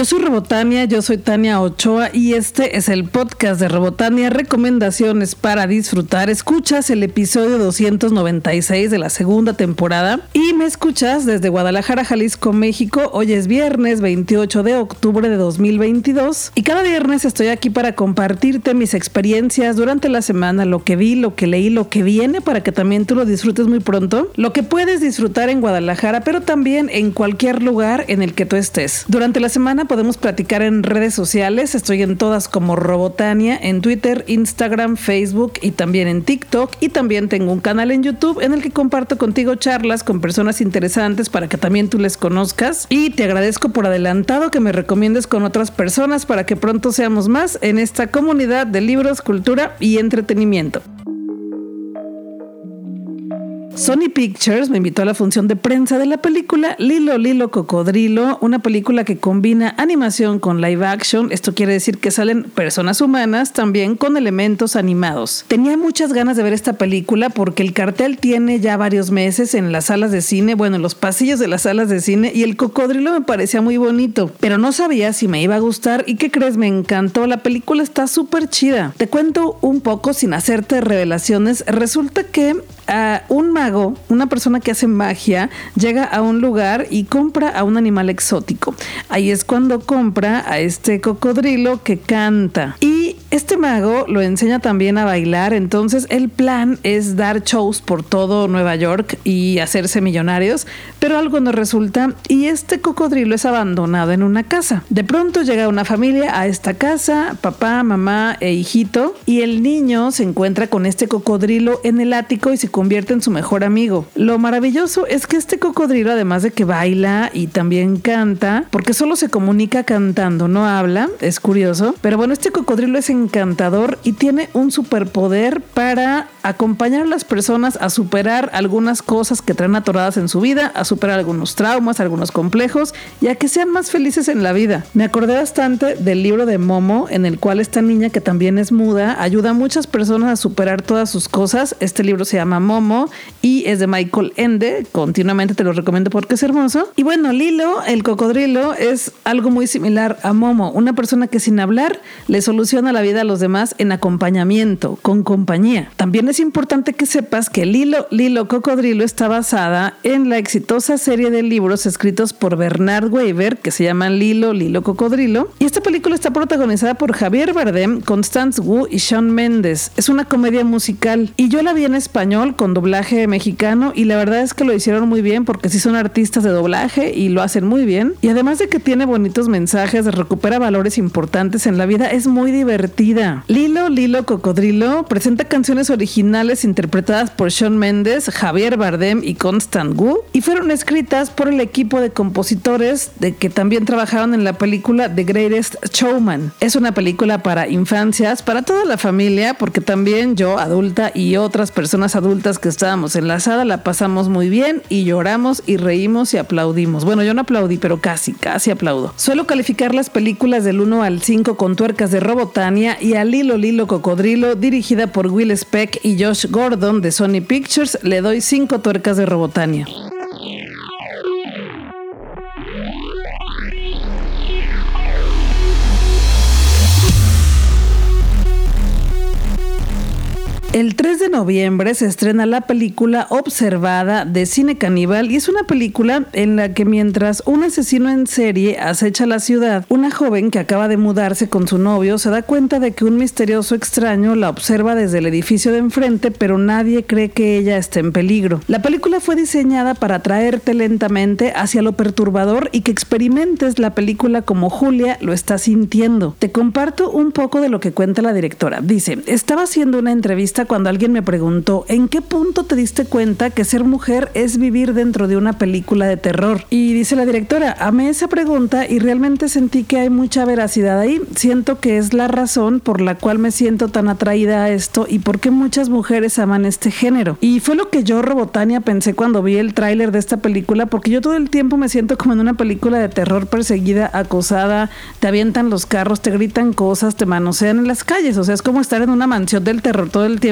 Yo soy Robotania, yo soy Tania Ochoa y este es el podcast de Robotania, recomendaciones para disfrutar. Escuchas el episodio 296 de la segunda temporada y me escuchas desde Guadalajara, Jalisco, México. Hoy es viernes 28 de octubre de 2022 y cada viernes estoy aquí para compartirte mis experiencias durante la semana, lo que vi, lo que leí, lo que viene para que también tú lo disfrutes muy pronto, lo que puedes disfrutar en Guadalajara, pero también en cualquier lugar en el que tú estés. Durante la semana podemos platicar en redes sociales. Estoy en todas como Robotania, en Twitter, Instagram, Facebook y también en TikTok. Y también tengo un canal en YouTube en el que comparto contigo charlas con personas interesantes para que también tú les conozcas. Y te agradezco por adelantado que me recomiendes con otras personas para que pronto seamos más en esta comunidad de libros, cultura y entretenimiento. Sony Pictures me invitó a la función de prensa de la película Lilo Lilo Cocodrilo, una película que combina animación con live action. Esto quiere decir que salen personas humanas también con elementos animados. Tenía muchas ganas de ver esta película porque el cartel tiene ya varios meses en las salas de cine, bueno, en los pasillos de las salas de cine y el cocodrilo me parecía muy bonito, pero no sabía si me iba a gustar y qué crees, me encantó. La película está súper chida. Te cuento un poco sin hacerte revelaciones. Resulta que a un mago, una persona que hace magia, llega a un lugar y compra a un animal exótico. Ahí es cuando compra a este cocodrilo que canta. Y este mago lo enseña también a bailar, entonces el plan es dar shows por todo Nueva York y hacerse millonarios, pero algo no resulta y este cocodrilo es abandonado en una casa. De pronto llega una familia a esta casa, papá, mamá e hijito, y el niño se encuentra con este cocodrilo en el ático y se convierte en su mejor amigo. Lo maravilloso es que este cocodrilo, además de que baila y también canta, porque solo se comunica cantando, no habla, es curioso, pero bueno, este cocodrilo es encantador y tiene un superpoder para acompañar a las personas a superar algunas cosas que traen atoradas en su vida, a superar algunos traumas, algunos complejos y a que sean más felices en la vida. Me acordé bastante del libro de Momo, en el cual esta niña que también es muda ayuda a muchas personas a superar todas sus cosas. Este libro se llama Momo y es de Michael Ende. Continuamente te lo recomiendo porque es hermoso. Y bueno, Lilo, el cocodrilo, es algo muy similar a Momo, una persona que sin hablar le soluciona la vida a los demás en acompañamiento, con compañía. También es importante que sepas que Lilo, Lilo Cocodrilo está basada en la exitosa serie de libros escritos por Bernard Weaver que se llaman Lilo, Lilo Cocodrilo. Y esta película está protagonizada por Javier Bardem, Constance Wu y Sean Mendes. Es una comedia musical y yo la vi en español con doblaje mexicano y la verdad es que lo hicieron muy bien porque sí son artistas de doblaje y lo hacen muy bien. Y además de que tiene bonitos mensajes, recupera valores importantes en la vida, es muy divertida. Lilo, Lilo Cocodrilo presenta canciones originales interpretadas por Sean Mendes, Javier Bardem y Constant Wu y fueron escritas por el equipo de compositores de que también trabajaron en la película The Greatest Showman. Es una película para infancias, para toda la familia, porque también yo, adulta y otras personas adultas que estábamos en la sala la pasamos muy bien y lloramos y reímos y aplaudimos. Bueno, yo no aplaudí, pero casi, casi aplaudo. Suelo calificar las películas del 1 al 5 con tuercas de Robotania y a Lilo Lilo Cocodrilo, dirigida por Will Speck y Josh Gordon de Sony Pictures, le doy 5 tuercas de Robotania. El 3 de noviembre se estrena la película Observada de Cine Caníbal y es una película en la que mientras un asesino en serie acecha la ciudad, una joven que acaba de mudarse con su novio se da cuenta de que un misterioso extraño la observa desde el edificio de enfrente, pero nadie cree que ella esté en peligro. La película fue diseñada para atraerte lentamente hacia lo perturbador y que experimentes la película como Julia lo está sintiendo. Te comparto un poco de lo que cuenta la directora. Dice, estaba haciendo una entrevista cuando alguien me preguntó, ¿en qué punto te diste cuenta que ser mujer es vivir dentro de una película de terror? Y dice la directora, amé esa pregunta y realmente sentí que hay mucha veracidad ahí. Siento que es la razón por la cual me siento tan atraída a esto y por qué muchas mujeres aman este género. Y fue lo que yo, Robotania, pensé cuando vi el tráiler de esta película, porque yo todo el tiempo me siento como en una película de terror perseguida, acosada, te avientan los carros, te gritan cosas, te manosean en las calles, o sea, es como estar en una mansión del terror todo el tiempo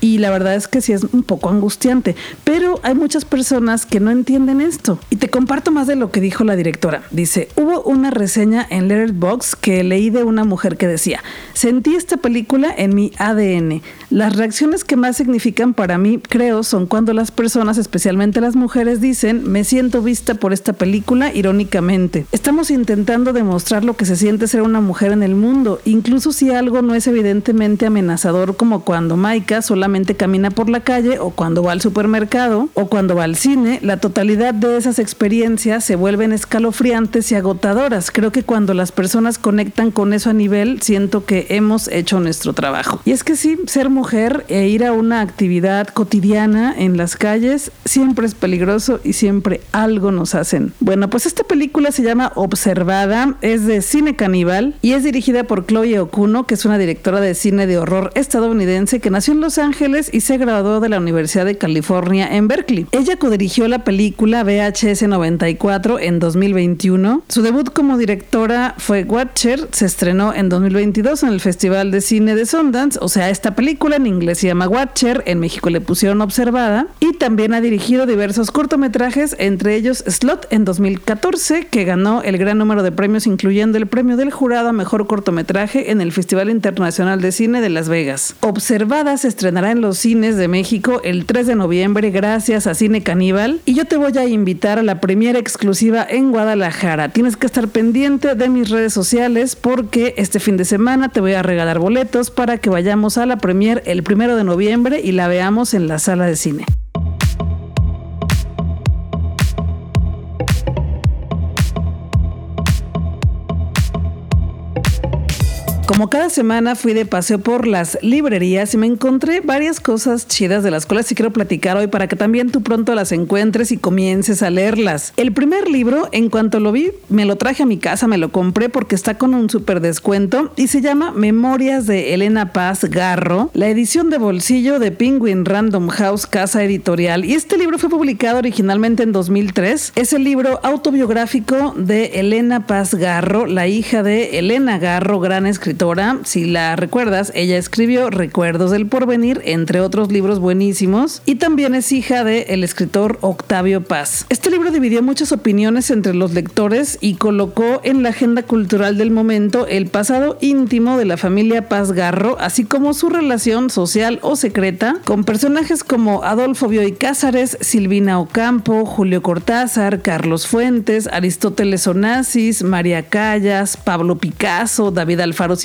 y la verdad es que sí es un poco angustiante, pero hay muchas personas que no entienden esto. Y te comparto más de lo que dijo la directora. Dice, hubo una reseña en Letterboxd que leí de una mujer que decía, sentí esta película en mi ADN. Las reacciones que más significan para mí, creo, son cuando las personas, especialmente las mujeres, dicen, me siento vista por esta película irónicamente. Estamos intentando demostrar lo que se siente ser una mujer en el mundo, incluso si algo no es evidentemente amenazador como cuando Maika solamente camina por la calle o cuando va al supermercado o cuando va al cine, la totalidad de esas experiencias se vuelven escalofriantes y agotadoras. Creo que cuando las personas conectan con eso a nivel, siento que hemos hecho nuestro trabajo. Y es que sí, ser mujer e ir a una actividad cotidiana en las calles siempre es peligroso y siempre algo nos hacen. Bueno, pues esta película se llama Observada, es de cine caníbal y es dirigida por Chloe Okuno, que es una directora de cine de horror estadounidense que nació en Los Ángeles y se graduó de la Universidad de California en Berkeley. Ella codirigió la película VHS 94 en 2021. Su debut como directora fue Watcher, se estrenó en 2022 en el Festival de Cine de Sundance, o sea, esta película en inglés se llama Watcher, en México le pusieron Observada, y también ha dirigido diversos cortometrajes, entre ellos Slot en 2014, que ganó el gran número de premios, incluyendo el premio del jurado a mejor cortometraje en el Festival Internacional de Cine de Las Vegas. Observada se estrenará en los cines de México el 3 de noviembre gracias a Cine Caníbal y yo te voy a invitar a la premiera exclusiva en Guadalajara. Tienes que estar pendiente de mis redes sociales porque este fin de semana te voy a regalar boletos para que vayamos a la premier el primero de noviembre y la veamos en la sala de cine. Como cada semana fui de paseo por las librerías y me encontré varias cosas chidas de las cuales sí quiero platicar hoy para que también tú pronto las encuentres y comiences a leerlas. El primer libro, en cuanto lo vi, me lo traje a mi casa, me lo compré porque está con un súper descuento y se llama Memorias de Elena Paz Garro, la edición de bolsillo de Penguin Random House Casa Editorial. Y este libro fue publicado originalmente en 2003. Es el libro autobiográfico de Elena Paz Garro, la hija de Elena Garro, gran escritora si la recuerdas, ella escribió Recuerdos del Porvenir, entre otros libros buenísimos, y también es hija del el escritor Octavio Paz. Este libro dividió muchas opiniones entre los lectores y colocó en la agenda cultural del momento el pasado íntimo de la familia Paz Garro, así como su relación social o secreta con personajes como Adolfo Bioy Cázares, Silvina Ocampo, Julio Cortázar, Carlos Fuentes, Aristóteles Onassis, María Callas, Pablo Picasso, David Alfaro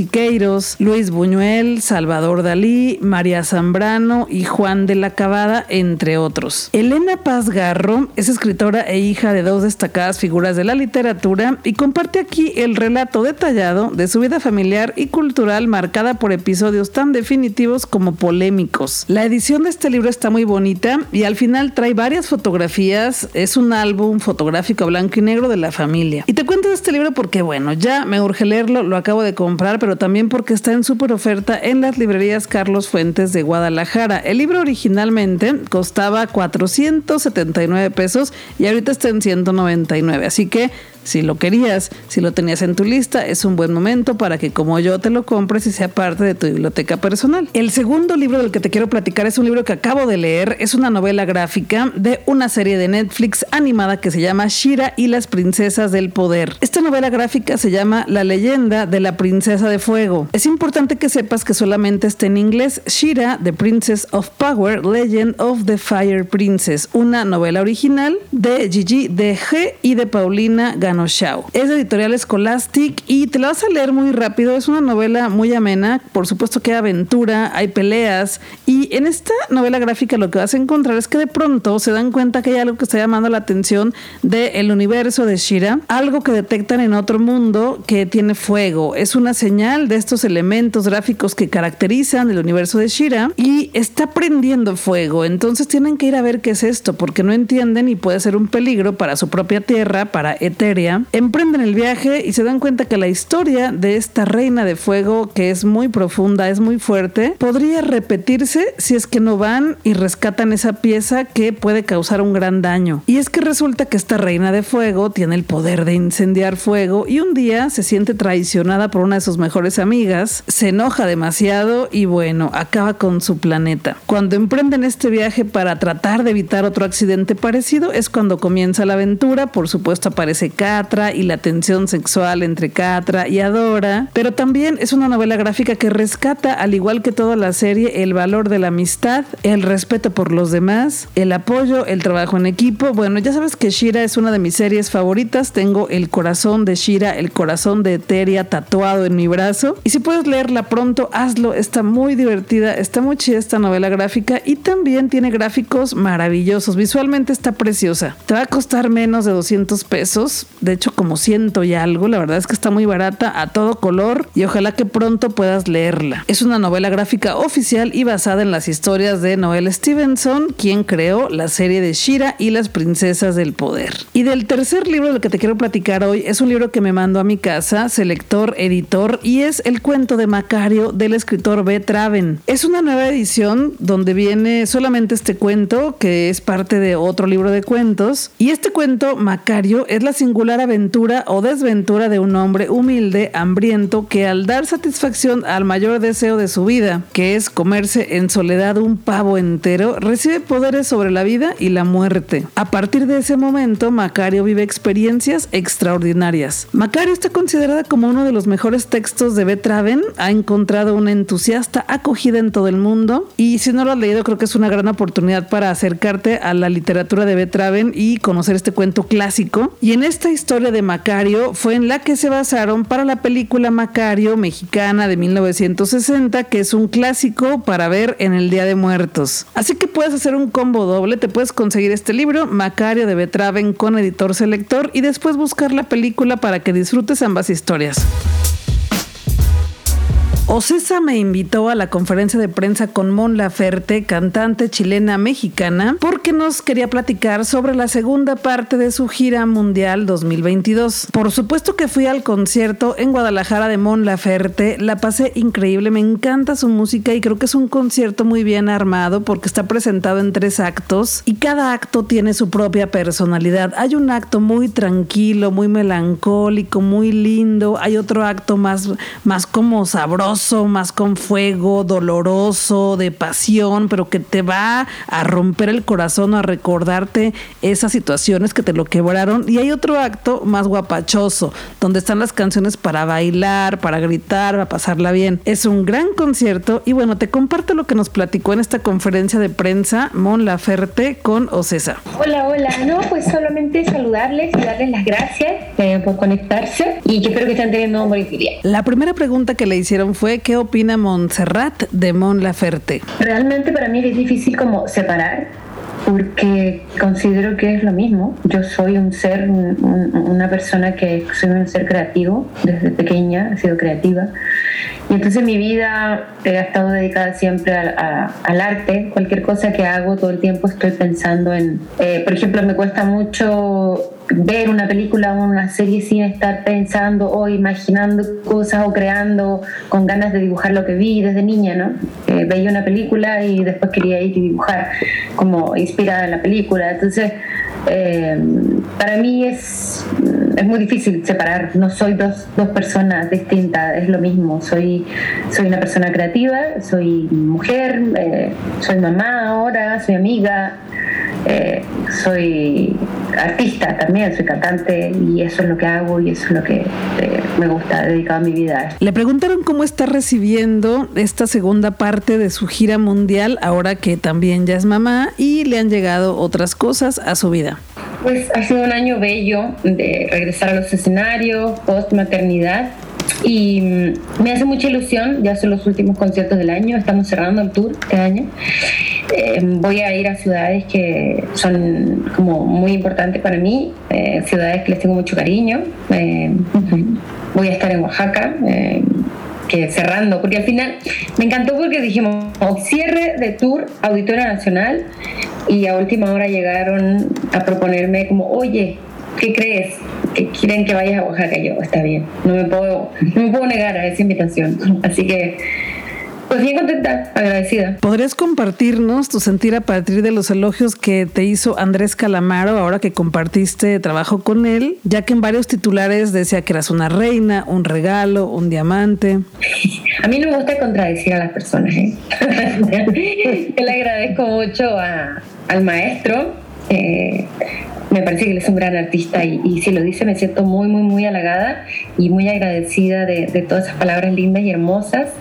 Luis Buñuel, Salvador Dalí, María Zambrano y Juan de la Cabada, entre otros. Elena Paz Garro es escritora e hija de dos destacadas figuras de la literatura y comparte aquí el relato detallado de su vida familiar y cultural marcada por episodios tan definitivos como polémicos. La edición de este libro está muy bonita y al final trae varias fotografías, es un álbum fotográfico blanco y negro de la familia. Y te cuento de este libro porque bueno, ya me urge leerlo, lo acabo de comprar, pero también porque está en súper oferta en las librerías Carlos Fuentes de Guadalajara. El libro originalmente costaba 479 pesos y ahorita está en 199, así que si lo querías, si lo tenías en tu lista, es un buen momento para que como yo te lo compres y sea parte de tu biblioteca personal. El segundo libro del que te quiero platicar es un libro que acabo de leer, es una novela gráfica de una serie de Netflix animada que se llama Shira y las princesas del poder. Esta novela gráfica se llama La leyenda de la princesa de fuego. Es importante que sepas que solamente está en inglés Shira, The Princess of Power, Legend of the Fire Princess, una novela original de Gigi de G y de Paulina Gan es de editorial Scholastic y te la vas a leer muy rápido. Es una novela muy amena. Por supuesto que hay aventura, hay peleas. Y en esta novela gráfica lo que vas a encontrar es que de pronto se dan cuenta que hay algo que está llamando la atención del universo de Shira. Algo que detectan en otro mundo que tiene fuego. Es una señal de estos elementos gráficos que caracterizan el universo de Shira y está prendiendo fuego. Entonces tienen que ir a ver qué es esto porque no entienden y puede ser un peligro para su propia tierra, para Eteria emprenden el viaje y se dan cuenta que la historia de esta reina de fuego, que es muy profunda, es muy fuerte, podría repetirse si es que no van y rescatan esa pieza que puede causar un gran daño. Y es que resulta que esta reina de fuego tiene el poder de incendiar fuego y un día se siente traicionada por una de sus mejores amigas, se enoja demasiado y bueno, acaba con su planeta. Cuando emprenden este viaje para tratar de evitar otro accidente parecido es cuando comienza la aventura, por supuesto aparece Catra y la tensión sexual entre Catra y Adora, pero también es una novela gráfica que rescata, al igual que toda la serie, el valor de la amistad, el respeto por los demás, el apoyo, el trabajo en equipo. Bueno, ya sabes que Shira es una de mis series favoritas, tengo el corazón de Shira, el corazón de Eteria tatuado en mi brazo, y si puedes leerla pronto, hazlo, está muy divertida, está muy chida esta novela gráfica y también tiene gráficos maravillosos, visualmente está preciosa. Te va a costar menos de 200 pesos, de hecho como ciento y algo, la verdad es que está muy barata, a todo color y ojalá que pronto puedas leerla. Es una novela gráfica oficial y basada en las historias de Noel Stevenson, quien creó la serie de Shira y las princesas del poder. Y del tercer libro del que te quiero platicar hoy es un libro que me mandó a mi casa, selector, editor, y es El cuento de Macario del escritor B. Traven. Es una nueva edición donde viene solamente este cuento, que es parte de otro libro de cuentos, y este cuento, Macario, es la singular aventura o desventura de un hombre humilde, hambriento, que al dar satisfacción al mayor deseo de su vida, que es comerse en soledad un pavo entero, recibe poderes sobre la vida y la muerte. A partir de ese momento, Macario vive experiencias extraordinarias. Macario está considerada como uno de los mejores textos de Betraven, ha encontrado una entusiasta acogida en todo el mundo y si no lo has leído creo que es una gran oportunidad para acercarte a la literatura de Betraven y conocer este cuento clásico. Y en esta historia de Macario fue en la que se basaron para la película Macario mexicana de 1960, que es un clásico para ver en el Día de Muertos. Así que puedes hacer un combo doble, te puedes conseguir este libro, Macario de Betraven con editor selector y después buscar la película para que disfrutes ambas historias. Ocesa me invitó a la conferencia de prensa con Mon Laferte, cantante chilena mexicana, porque nos quería platicar sobre la segunda parte de su gira mundial 2022. Por supuesto que fui al concierto en Guadalajara de Mon Laferte, la pasé increíble, me encanta su música y creo que es un concierto muy bien armado porque está presentado en tres actos y cada acto tiene su propia personalidad. Hay un acto muy tranquilo, muy melancólico, muy lindo, hay otro acto más, más como sabroso más con fuego, doloroso, de pasión, pero que te va a romper el corazón o a recordarte esas situaciones que te lo quebraron. Y hay otro acto más guapachoso, donde están las canciones para bailar, para gritar, para pasarla bien. Es un gran concierto y bueno, te comparto lo que nos platicó en esta conferencia de prensa Mon Laferte con Ocesa. Hola, hola. No, pues solamente saludarles y darles las gracias eh, por conectarse y que espero que estén teniendo un buen día. La primera pregunta que le hicieron fue ¿qué opina Montserrat de Mon Laferte? Realmente para mí es difícil como separar porque considero que es lo mismo. Yo soy un ser, una persona que soy un ser creativo, desde pequeña he sido creativa. Y entonces mi vida ha estado dedicada siempre al arte. Cualquier cosa que hago, todo el tiempo estoy pensando en, eh, por ejemplo, me cuesta mucho ver una película o una serie sin estar pensando o imaginando cosas o creando con ganas de dibujar lo que vi desde niña, ¿no? Eh, veía una película y después quería ir y dibujar como inspirada en la película. Entonces, eh, para mí es, es muy difícil separar, no soy dos, dos personas distintas, es lo mismo, soy, soy una persona creativa, soy mujer, eh, soy mamá ahora, soy amiga, eh, soy artista también, soy cantante y eso es lo que hago y eso es lo que eh, me gusta, dedicar mi vida. Le preguntaron cómo está recibiendo esta segunda parte de su gira mundial ahora que también ya es mamá y le han llegado otras cosas a su vida. Pues ha sido un año bello de regresar a los escenarios, post maternidad y me hace mucha ilusión, ya son los últimos conciertos del año, estamos cerrando el tour este año. Eh, voy a ir a ciudades que son como muy importantes para mí, eh, ciudades que les tengo mucho cariño. Eh, voy a estar en Oaxaca, que cerrando, porque al final me encantó porque dijimos oh, cierre de tour Auditorio Nacional y a última hora llegaron a proponerme como, oye, ¿qué crees? Que quieren que vayas a Oaxaca, yo, está bien, no me puedo, no me puedo negar a esa invitación. Así que pues bien contenta, agradecida. ¿Podrías compartirnos tu sentir a partir de los elogios que te hizo Andrés Calamaro ahora que compartiste trabajo con él? Ya que en varios titulares decía que eras una reina, un regalo, un diamante. A mí no me gusta contradecir a las personas. ¿eh? Yo le agradezco mucho al maestro. Eh, me parece que él es un gran artista y, si lo dice me siento muy, muy, muy halagada y muy agradecida de, de, todas esas palabras lindas y hermosas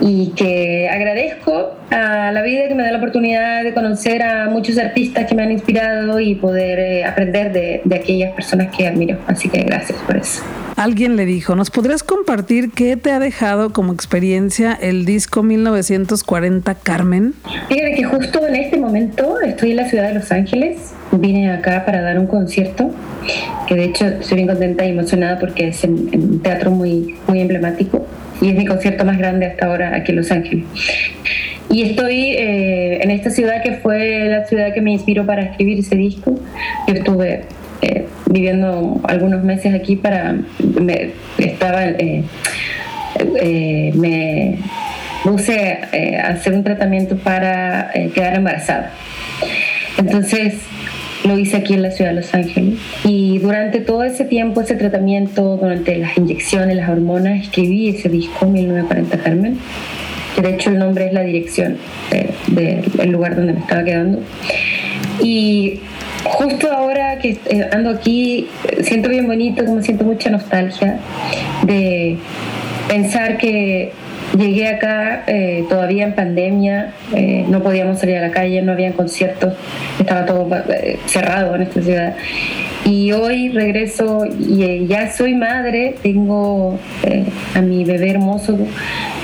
y que agradezco a la vida que me da la oportunidad de conocer a muchos artistas que me han inspirado y poder eh, aprender de, de aquellas personas que admiro. Así que gracias por eso. Alguien le dijo, ¿nos podrías compartir qué te ha dejado como experiencia el disco 1940 Carmen? Fíjate que justo en este momento estoy en la ciudad de Los Ángeles. Vine acá para dar un concierto, que de hecho estoy bien contenta y emocionada porque es un teatro muy, muy emblemático y es mi concierto más grande hasta ahora aquí en Los Ángeles. Y estoy eh, en esta ciudad que fue la ciudad que me inspiró para escribir ese disco. Yo estuve eh, viviendo algunos meses aquí para... Me, estaba... Eh, me puse a hacer un tratamiento para quedar embarazada. Entonces lo hice aquí en la ciudad de Los Ángeles. Y durante todo ese tiempo, ese tratamiento, durante las inyecciones, las hormonas, escribí ese disco, 1940 Carmen, que de hecho el nombre es la dirección del lugar donde me estaba quedando. Y justo ahora que eh, ando aquí, siento bien bonito, como siento mucha nostalgia de pensar que Llegué acá eh, todavía en pandemia, eh, no podíamos salir a la calle, no había conciertos, estaba todo cerrado en esta ciudad. Y hoy regreso y ya soy madre, tengo a mi bebé hermoso,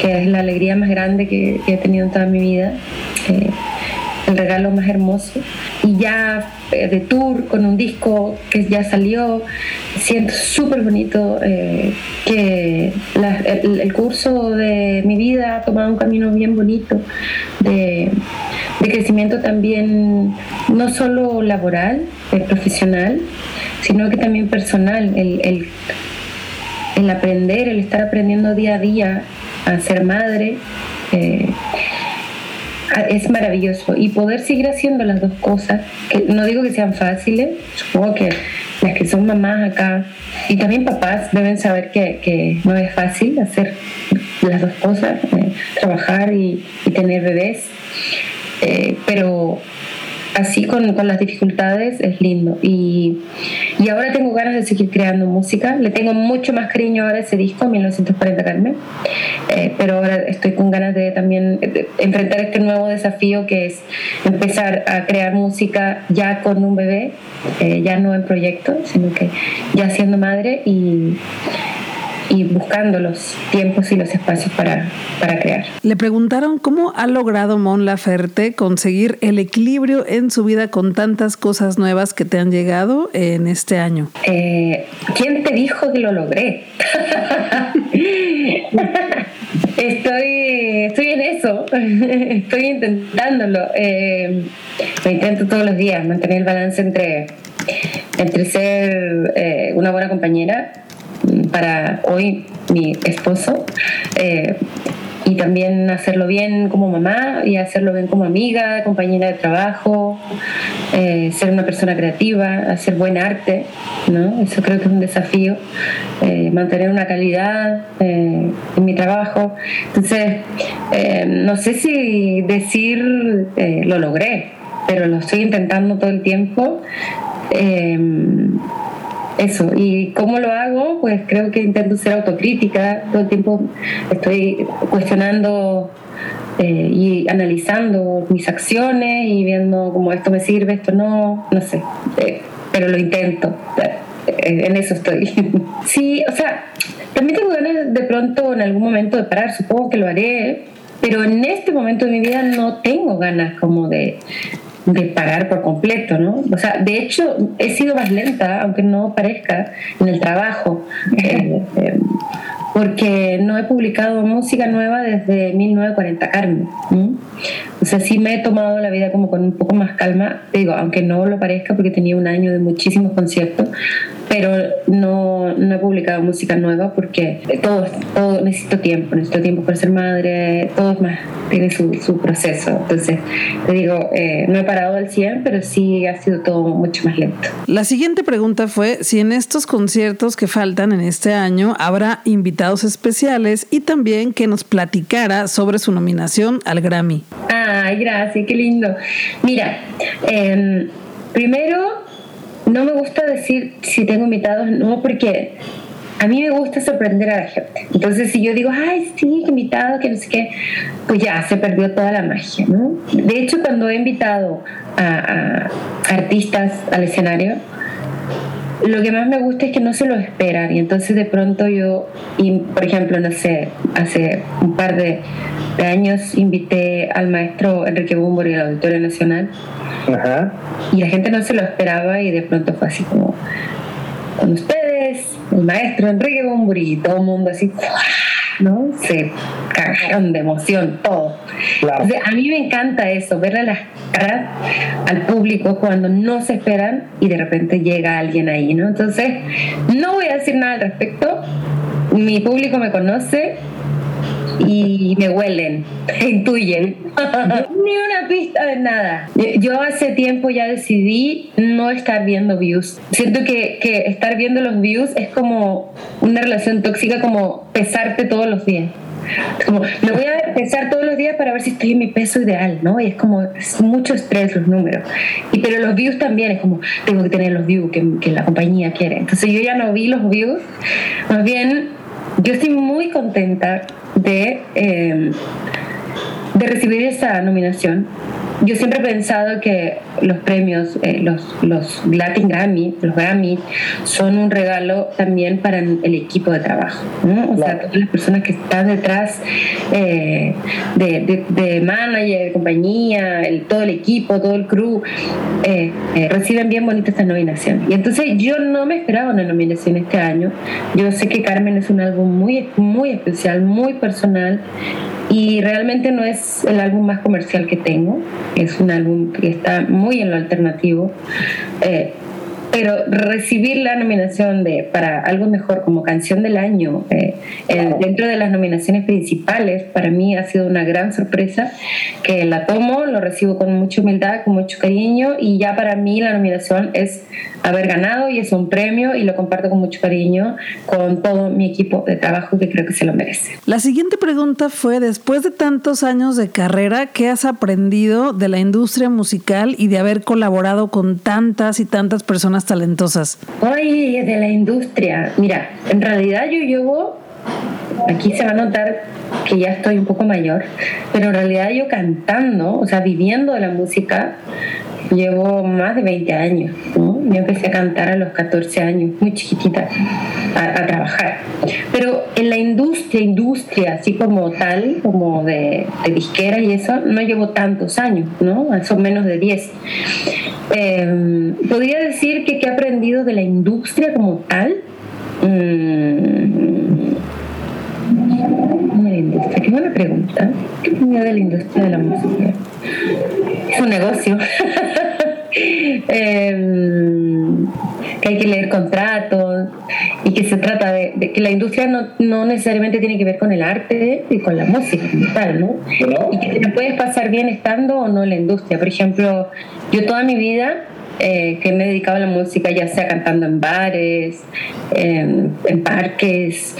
que es la alegría más grande que he tenido en toda mi vida el regalo más hermoso. Y ya eh, de tour con un disco que ya salió, siento súper bonito eh, que el, curso de mi vida ha tomado un camino bien bonito de, crecimiento también, no solo laboral, eh, profesional, sino que también personal, el, el, el, aprender, el estar aprendiendo día a día a ser madre es maravilloso. Y poder seguir haciendo las dos cosas, que no digo que sean fáciles, supongo que las que son mamás acá y también papás deben saber que, no es fácil hacer las dos cosas, eh, trabajar y, tener bebés, eh, pero así con, con, las dificultades es lindo. Y, y, ahora tengo ganas de seguir creando música. Le tengo mucho más cariño ahora a ese disco, 1940 Carmen. Eh, pero ahora estoy con ganas de también enfrentar este nuevo desafío que es empezar a crear música ya con un bebé, eh, ya no en proyecto, sino que ya siendo madre y y buscando los tiempos y los espacios para, para crear. Le preguntaron cómo ha logrado Mon Laferte conseguir el equilibrio en su vida con tantas cosas nuevas que te han llegado en este año. Eh, ¿Quién te dijo que lo logré? estoy, estoy en eso, estoy intentándolo. Eh, lo intento todos los días, mantener el balance entre, entre ser eh, una buena compañera para hoy mi esposo. Eh, y también hacerlo bien como mamá y hacerlo bien como amiga, compañera de trabajo, eh, ser una persona creativa, hacer buen arte, ¿no? Eso creo que es un desafío, eh, mantener una calidad en mi trabajo. Entonces, no sé si decir lo logré, pero lo estoy intentando todo el tiempo eso. ¿Y cómo lo hago? Pues creo que intento ser autocrítica, todo el tiempo estoy cuestionando eh, y analizando mis acciones y viendo cómo esto me sirve, esto no, no sé, eh, pero lo intento, eh, en eso estoy. sí, o sea, también tengo ganas de pronto en algún momento de parar, supongo que lo haré, pero en este momento de mi vida no tengo ganas como de, de parar por completo, ¿no? O sea, de hecho, he sido más lenta, aunque no parezca, en el trabajo, eh, eh, porque no he publicado música nueva desde 1940 Carmen. O sea, sí me he tomado la vida como con un poco más calma, digo, aunque no lo parezca, porque tenía un año de muchísimos conciertos, pero no, no he publicado música nueva porque todo, todo necesito tiempo, necesito tiempo para ser madre, todo es más, tiene su, su proceso. Entonces, te digo, eh, no he parado al 100, pero sí ha sido todo mucho más lento. La siguiente pregunta fue si en estos conciertos que faltan en este año habrá invitados especiales y también que nos platicara sobre su nominación al Grammy. Ay, gracias, qué lindo. Mira, em, primero no me gusta decir si tengo invitados, no, porque a mí me gusta sorprender a la gente. Entonces, si yo digo, ay, sí, invitado, que no sé qué, pues ya se perdió toda la magia, ¿no? De hecho, cuando he invitado a, artistas al escenario, lo que más me gusta es que no se lo esperan y entonces de pronto yo, y por ejemplo, no sé, hace un par de, años invité al maestro Enrique y al Auditorio Nacional y la gente no se lo esperaba y de pronto fue así como, con ustedes, el maestro Enrique Bumburi todo el mundo así, ¿no? Se cagaron de emoción, todo. a mí me encanta eso, verle las caras al público cuando no se esperan y de repente llega alguien ahí, ¿no? Entonces, no voy a decir nada al respecto. Mi público me conoce, y me huelen, intuyen. Ni una pista de nada. Yo hace tiempo ya decidí no estar viendo views. Siento que, que estar viendo los views es como una relación tóxica, como pesarte todos los días. Como, me voy a pesar todos los días para ver si estoy en mi peso ideal, ¿no? Y es como, es mucho estrés los números. Y pero los views también, es como, tengo que tener los views que, que la compañía quiere. Entonces yo ya no vi los views, más bien yo estoy muy contenta de, eh, de recibir esa nominación yo siempre he pensado que los premios, eh, los, los Latin Grammy, los Grammy, son un regalo también para el equipo de trabajo. O sea, todas las personas que están detrás eh, de, de, manager, de compañía, el, todo el equipo, todo el crew, eh, reciben bien bonita esta nominación. Y entonces yo no me esperaba una nominación este año. Yo sé que Carmen es un álbum muy, muy especial, muy personal y realmente no es el álbum más comercial que tengo, es un álbum que está muy en lo alternativo. Eh, pero recibir la nominación de para algo mejor como canción del año eh, dentro de las nominaciones principales para mí ha sido una gran sorpresa que la tomo lo recibo con mucha humildad con mucho cariño y ya para mí la nominación es haber ganado y es un premio y lo comparto con mucho cariño con todo mi equipo de trabajo que creo que se lo merece. La siguiente pregunta fue, después de tantos años de carrera, ¿qué has aprendido de la industria musical y de haber colaborado con tantas y tantas personas talentosas? Ay, de la industria. Mira, en realidad yo llevo, aquí se va a notar que ya estoy un poco mayor, pero en realidad yo cantando, o sea, viviendo de la música, llevo más de 20 años. Yo empecé a cantar a los 14 años, muy chiquitita, a, trabajar. Pero en la industria, industria, así como tal, como de, disquera y eso, no llevo tantos años, ¿no? Son menos de 10. Em, podría decir que, he aprendido de la industria como tal. Mm, Qué buena pregunta. ¿Qué opinión de la industria de la música? Es un negocio. Em, que hay que leer contratos y que se trata de, que la industria no, no, necesariamente tiene que ver con el arte y con la música tal, ¿no? Y que te puedes pasar bien estando o no en la industria. Por ejemplo, yo toda mi vida eh, que me he dedicado a la música, ya sea cantando en bares, en, parques,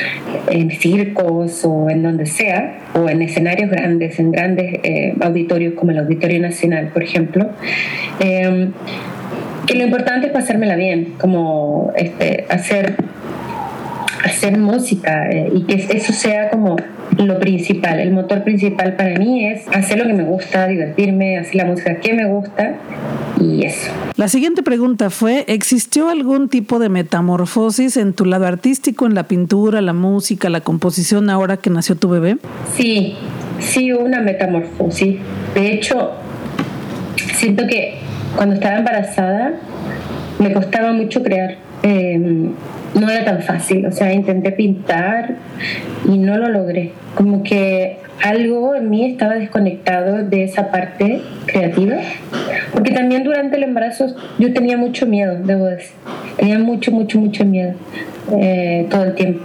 en circos o en donde sea, o en escenarios grandes, en grandes eh, auditorios como el Auditorio Nacional, por ejemplo. Eh, que lo importante es pasármela bien, como este, hacer, hacer música y que eso sea como lo principal, el motor principal para mí es hacer lo que me gusta, divertirme, hacer la música que me gusta y eso. La siguiente pregunta fue, ¿existió algún tipo de metamorfosis en tu lado artístico, en la pintura, la música, la composición ahora que nació tu bebé? Sí, sí, una metamorfosis. De hecho, siento que cuando estaba embarazada me costaba mucho crear. Eh, no era tan fácil, o sea, intenté pintar y no lo logré. Como que algo en mí estaba desconectado de esa parte creativa, porque también durante el embarazo yo tenía mucho miedo, debo decir. tenía mucho, mucho, mucho miedo eh, todo el tiempo.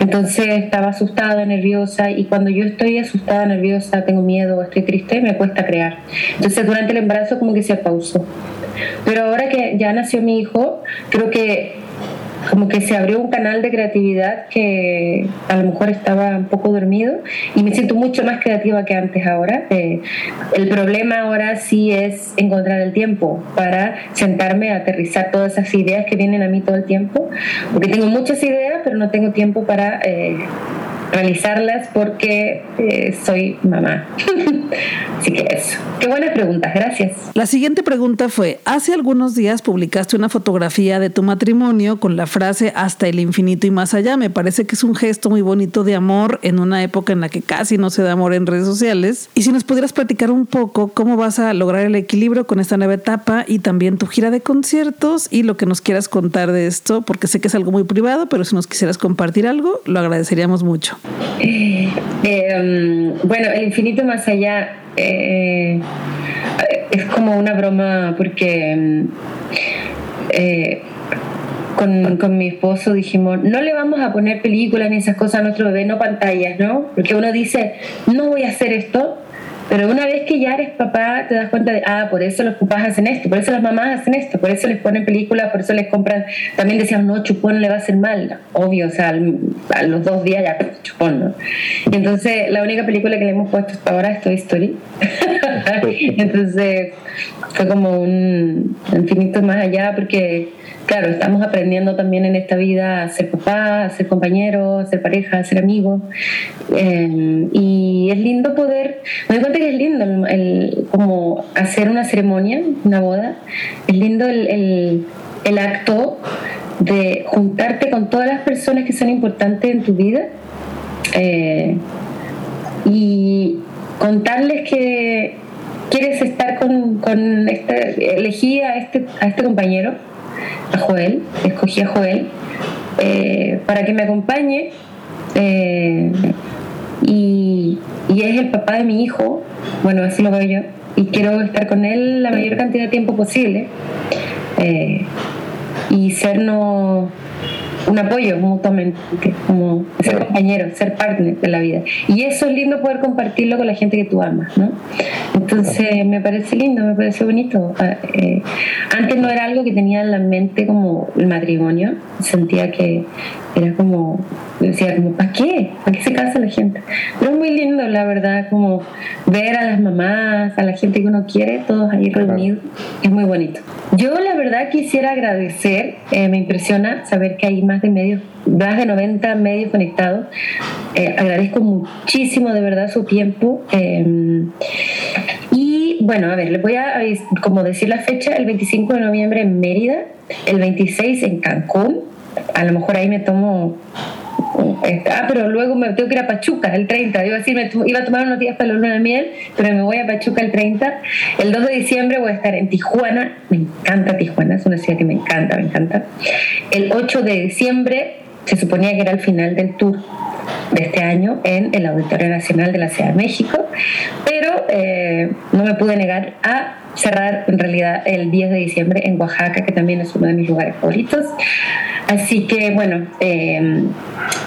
Entonces estaba asustada, nerviosa y cuando yo estoy asustada, nerviosa, tengo miedo, estoy triste, me cuesta crear. Entonces durante el embarazo como que se pausó. Pero ahora que ya nació mi hijo, creo que como que se abrió un canal de creatividad que a lo mejor estaba un poco dormido y me siento mucho más creativa que antes ahora. Eh, el problema ahora sí es encontrar el tiempo para sentarme a aterrizar todas esas ideas que vienen a mí todo el tiempo, porque tengo muchas ideas, pero no tengo tiempo para... Eh, realizarlas porque eh, soy mamá. Así que eso. Qué buenas preguntas, gracias. La siguiente pregunta fue, hace algunos días publicaste una fotografía de tu matrimonio con la frase hasta el infinito y más allá. Me parece que es un gesto muy bonito de amor en una época en la que casi no se da amor en redes sociales. Y si nos pudieras platicar un poco cómo vas a lograr el equilibrio con esta nueva etapa y también tu gira de conciertos y lo que nos quieras contar de esto, porque sé que es algo muy privado, pero si nos quisieras compartir algo, lo agradeceríamos mucho. Eh, em, bueno, el infinito más allá eh, es como una broma porque em, eh, con, con, mi esposo dijimos, no le vamos a poner películas ni esas cosas a nuestro bebé, no pantallas, ¿no? Porque uno dice, no voy a hacer esto, pero una vez que ya eres papá, te das cuenta de, ah, por eso los papás hacen esto, por eso las mamás hacen esto, por eso les ponen películas, por eso les compran. También decían, no, chupón le va a hacer mal. Obvio, o sea, a los dos días ya, chupón, ¿no? Y entonces, la única película que le hemos puesto hasta ahora es Toy Story. entonces, fue como un infinito más allá, porque claro, estamos aprendiendo también en esta vida a ser papá, a ser compañero, a ser pareja, a ser amigo. Eh, y es lindo poder, me doy cuenta que es lindo el, como hacer una ceremonia, una boda. Es lindo el, el, acto de juntarte con todas las personas que son importantes en tu vida eh, y contarles que quieres estar con, con elegí a este, a este compañero a Joel, escogí a Joel eh, para que me acompañe eh, y, es el papá de mi hijo, bueno, así lo veo yo, y quiero estar con él la mayor cantidad de tiempo posible eh, y sernos un apoyo mutuamente, como ser compañero, ser partner de la vida. Y eso es lindo poder compartirlo con la gente que tú amas, ¿no? Entonces me parece lindo, me parece bonito. Ah, eh, antes no era algo que tenía en la mente como el matrimonio, sentía que era como, decía como, ¿para qué? ¿Para qué se casa la gente? Pero es muy lindo, la verdad, como ver a las mamás, a la gente que uno quiere, todos ahí reunidos, es muy bonito. Yo la verdad quisiera agradecer, eh, me impresiona saber que hay más de medios, más de 90 medios conectados. Eh, agradezco muchísimo de verdad su tiempo. Em, y bueno, a ver, les voy a como decir la fecha, el 25 de noviembre en Mérida, el 26 en Cancún, a lo mejor ahí me tomo ah, pero luego me tengo que ir a Pachuca el 30. Iba a, decir, me iba a tomar unos días para la luna de miel, pero me voy a Pachuca el 30. El 2 de diciembre voy a estar en Tijuana. Me encanta Tijuana, es una ciudad que me encanta, me encanta. El 8 de diciembre se suponía que era el final del tour de este año en el Auditorio Nacional de la Ciudad de México, pero eh, no me pude negar a cerrar en realidad el 10 de diciembre en Oaxaca, que también es uno de mis lugares favoritos. Así que bueno, eh,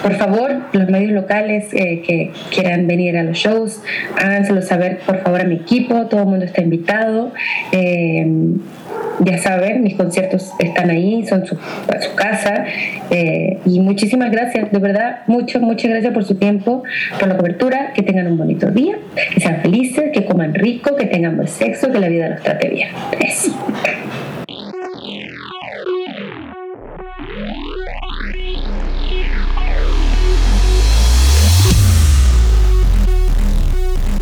por favor, los medios locales eh, que quieran venir a los shows, háganselo saber por favor a mi equipo, todo el mundo está invitado. Eh, ya saben, mis conciertos están ahí, son su, su casa. y muchísimas gracias, de verdad, muchas, muchas gracias por su tiempo, por la cobertura, que tengan un bonito día, que sean felices, que coman rico, que tengan buen sexo, que la vida los trate bien.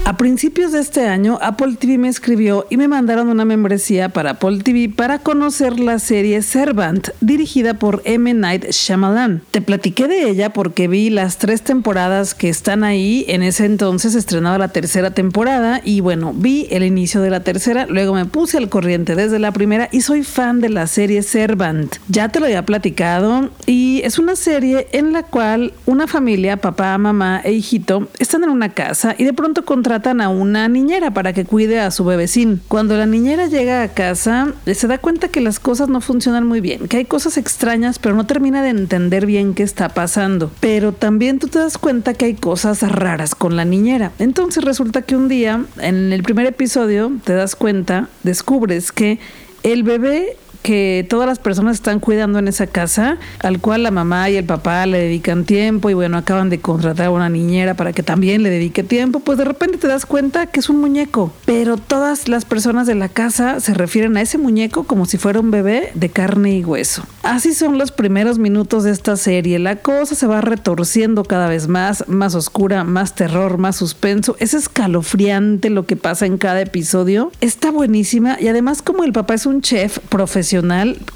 A principios de este año, Apple TV me escribió y me mandaron una membresía para Apple TV para conocer la serie Servant, dirigida por M. Night Shyamalan. Te platiqué de ella porque vi las tres temporadas que están ahí. En ese entonces estrenaba la tercera temporada y bueno, vi el inicio de la tercera, luego me puse al corriente desde la primera y soy fan de la serie Servant. Ya te lo había platicado y es una serie en la cual una familia, papá, mamá e hijito, están en una casa y de pronto contra a una niñera para que cuide a su bebecín. Cuando la niñera llega a casa, se da cuenta que las cosas no funcionan muy bien, que hay cosas extrañas, pero no termina de entender bien qué está pasando. Pero también tú te das cuenta que hay cosas raras con la niñera. Entonces resulta que un día, en el primer episodio, te das cuenta, descubres que el bebé que todas las personas están cuidando en esa casa, al cual la mamá y el papá le dedican tiempo y bueno, acaban de contratar a una niñera para que también le dedique tiempo, pues de repente te das cuenta que es un muñeco, pero todas las personas de la casa se refieren a ese muñeco como si fuera un bebé de carne y hueso. Así son los primeros minutos de esta serie, la cosa se va retorciendo cada vez más, más oscura, más terror, más suspenso, es escalofriante lo que pasa en cada episodio, está buenísima y además como el papá es un chef profesional,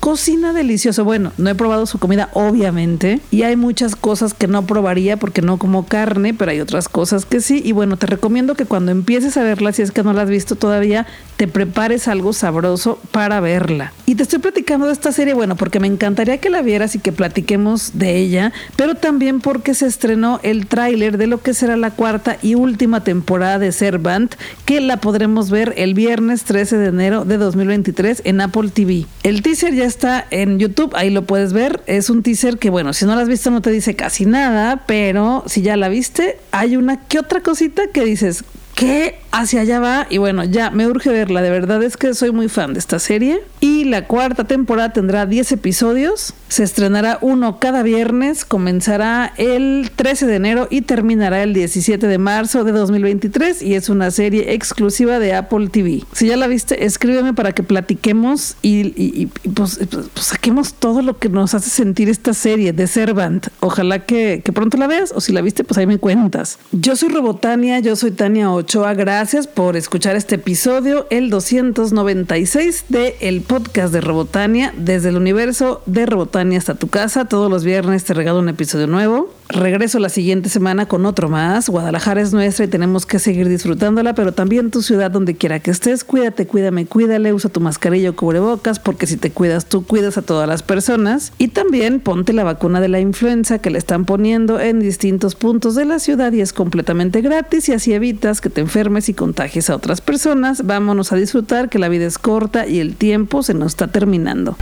cocina delicioso. Bueno, no he probado su comida, obviamente, y hay muchas cosas que no probaría porque no como carne, pero hay otras cosas que sí. Y bueno, te recomiendo que cuando empieces a verla, si es que no la has visto todavía, te prepares algo sabroso para verla. Y te estoy platicando de esta serie, bueno, porque me encantaría que la vieras y que platiquemos de ella, pero también porque se estrenó el tráiler de lo que será la cuarta y última temporada de Servant, que la podremos ver el viernes 13 de enero de 2023 en Apple TV. El teaser ya está en YouTube, ahí lo puedes ver. Es un teaser que, bueno, si no lo has visto no te dice casi nada, pero si ya la viste, hay una que otra cosita que dices, ¿qué hacia allá va y bueno, ya me urge verla, de verdad es que soy muy fan de esta serie y la cuarta temporada tendrá 10 episodios, se estrenará uno cada viernes, comenzará el 13 de enero y terminará el 17 de marzo de 2023 y es una serie exclusiva de Apple TV. Si ya la viste, escríbeme para que platiquemos y, pues, pues, saquemos todo lo que nos hace sentir esta serie de Servant. Ojalá que, que pronto la veas o si la viste, pues ahí me cuentas. Yo soy Robotania, yo soy Tania Ochoa, gracias por escuchar este episodio, el 296 de el podcast de Robotania, desde el universo de Robotania hasta tu casa. Todos los viernes te regalo un episodio nuevo. Regreso la siguiente semana con otro más. Guadalajara es nuestra y tenemos que seguir disfrutándola, pero también tu ciudad donde quiera que estés. Cuídate, cuídame, cuídale, usa tu mascarilla o cubrebocas, porque si te cuidas tú, cuidas a todas las personas. Y también ponte la vacuna de la influenza que le están poniendo en distintos puntos de la ciudad y es completamente gratis y así evitas que te enfermes y contagies a otras personas. Vámonos a disfrutar que la vida es corta y el tiempo se nos está terminando.